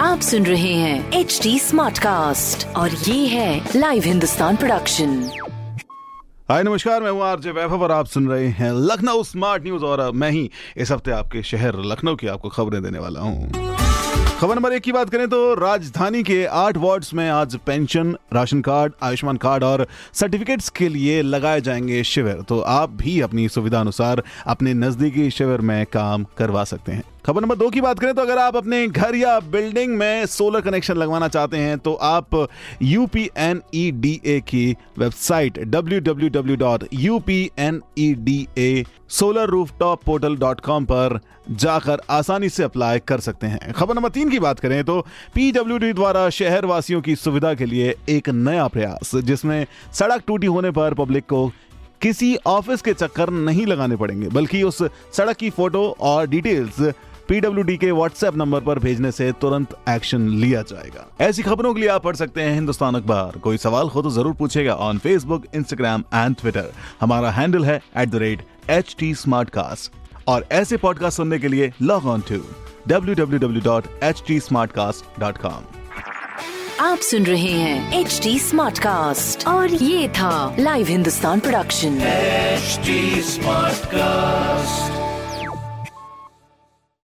आप सुन रहे हैं एच डी स्मार्ट कास्ट और ये है लाइव हिंदुस्तान प्रोडक्शन हाय, नमस्कार, मैं हूँ आरजे वैभव और आप सुन रहे हैं लखनऊ स्मार्ट न्यूज़ और मैं ही इस हफ़्ते आपके शहर लखनऊ की आपको खबरें देने वाला हूँ। खबर नंबर एक की बात करें तो राजधानी के आठ वार्ड में आज pension, ration card, Ayushman card और सर्टिफिकेट्स के लिए लगाए जाएँगे शिविर। तो आप भी अपनी सुविधा अनुसार अपने नजदीकी शिविर में काम करवा सकते हैं। खबर नंबर दो की बात करें तो अगर आप अपने घर या बिल्डिंग में सोलर कनेक्शन लगवाना चाहते हैं तो आप यू e की वेबसाइट www.upneda पर जाकर आसानी से अप्लाई कर सकते हैं। खबर नंबर तीन की बात करें तो पीडब्ल्यूडी द्वारा शहर वासियों की सुविधा के लिए एक नया प्रयास, जिसमें सड़क टूटी होने पर पब्लिक को किसी ऑफ़िस के चक्कर नहीं लगाने पड़ेंगे, बल्कि उस सड़क की फ़ोटो और डिटेल्स पीडब्ल्यूडी के व्हाट्सएप नंबर पर भेजने से तुरंत एक्शन लिया जाएगा। ऐसी खबरों के लिए आप पढ़ सकते हैं हिंदुस्तान अखबार। कोई सवाल हो तो ज़रूर पूछेगा on Facebook Instagram and Twitter हमारा हैंडल है at the rate H T और ऐसे पॉडकास्ट सुनने के लिए लॉग ऑन टू www.htsmartcast.com आप सुन रहे हैं एच डी स्मार्ट कास्ट और ये था live Hindustan production HD Smartcast.